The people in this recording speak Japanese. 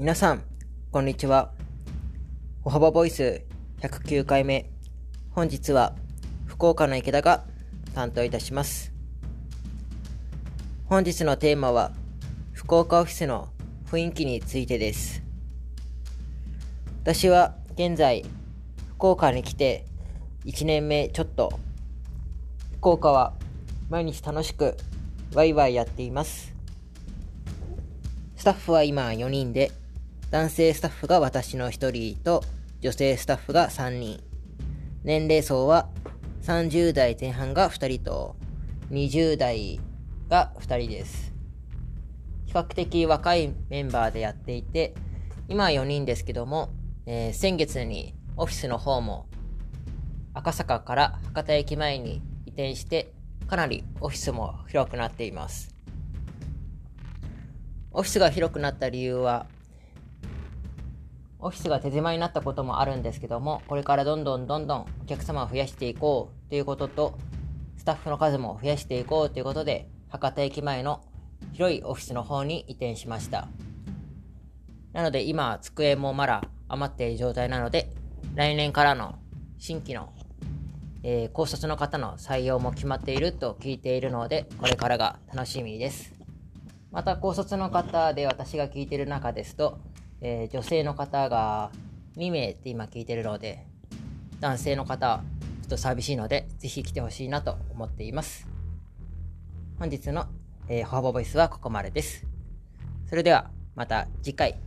皆さん、こんにちは。歩幅ボイス109回目。本日は福岡の池田が担当いたします。本日のテーマは福岡オフィスの雰囲気についてです。私は現在福岡に来て1年目ちょっと福岡は毎日楽しくワイワイやっています。スタッフは今4人で男性スタッフが私の1人と女性スタッフが3人。年齢層は30代前半が2人と20代が2人です。比較的若いメンバーでやっていて、今は4人ですけども、えー、先月にオフィスの方も赤坂から博多駅前に移転して、かなりオフィスも広くなっています。オフィスが広くなった理由は、オフィスが手狭になったこともあるんですけども、これからどんどんどんどんお客様を増やしていこうということと、スタッフの数も増やしていこうということで、博多駅前の広いオフィスの方に移転しました。なので今、机もまだ余っている状態なので、来年からの新規の、えー、高卒の方の採用も決まっていると聞いているので、これからが楽しみです。また、高卒の方で私が聞いている中ですと、えー、女性の方が2名って今聞いてるので、男性の方、ちょっと寂しいので、ぜひ来てほしいなと思っています。本日の、えー、ホワボイスはここまでです。それでは、また次回。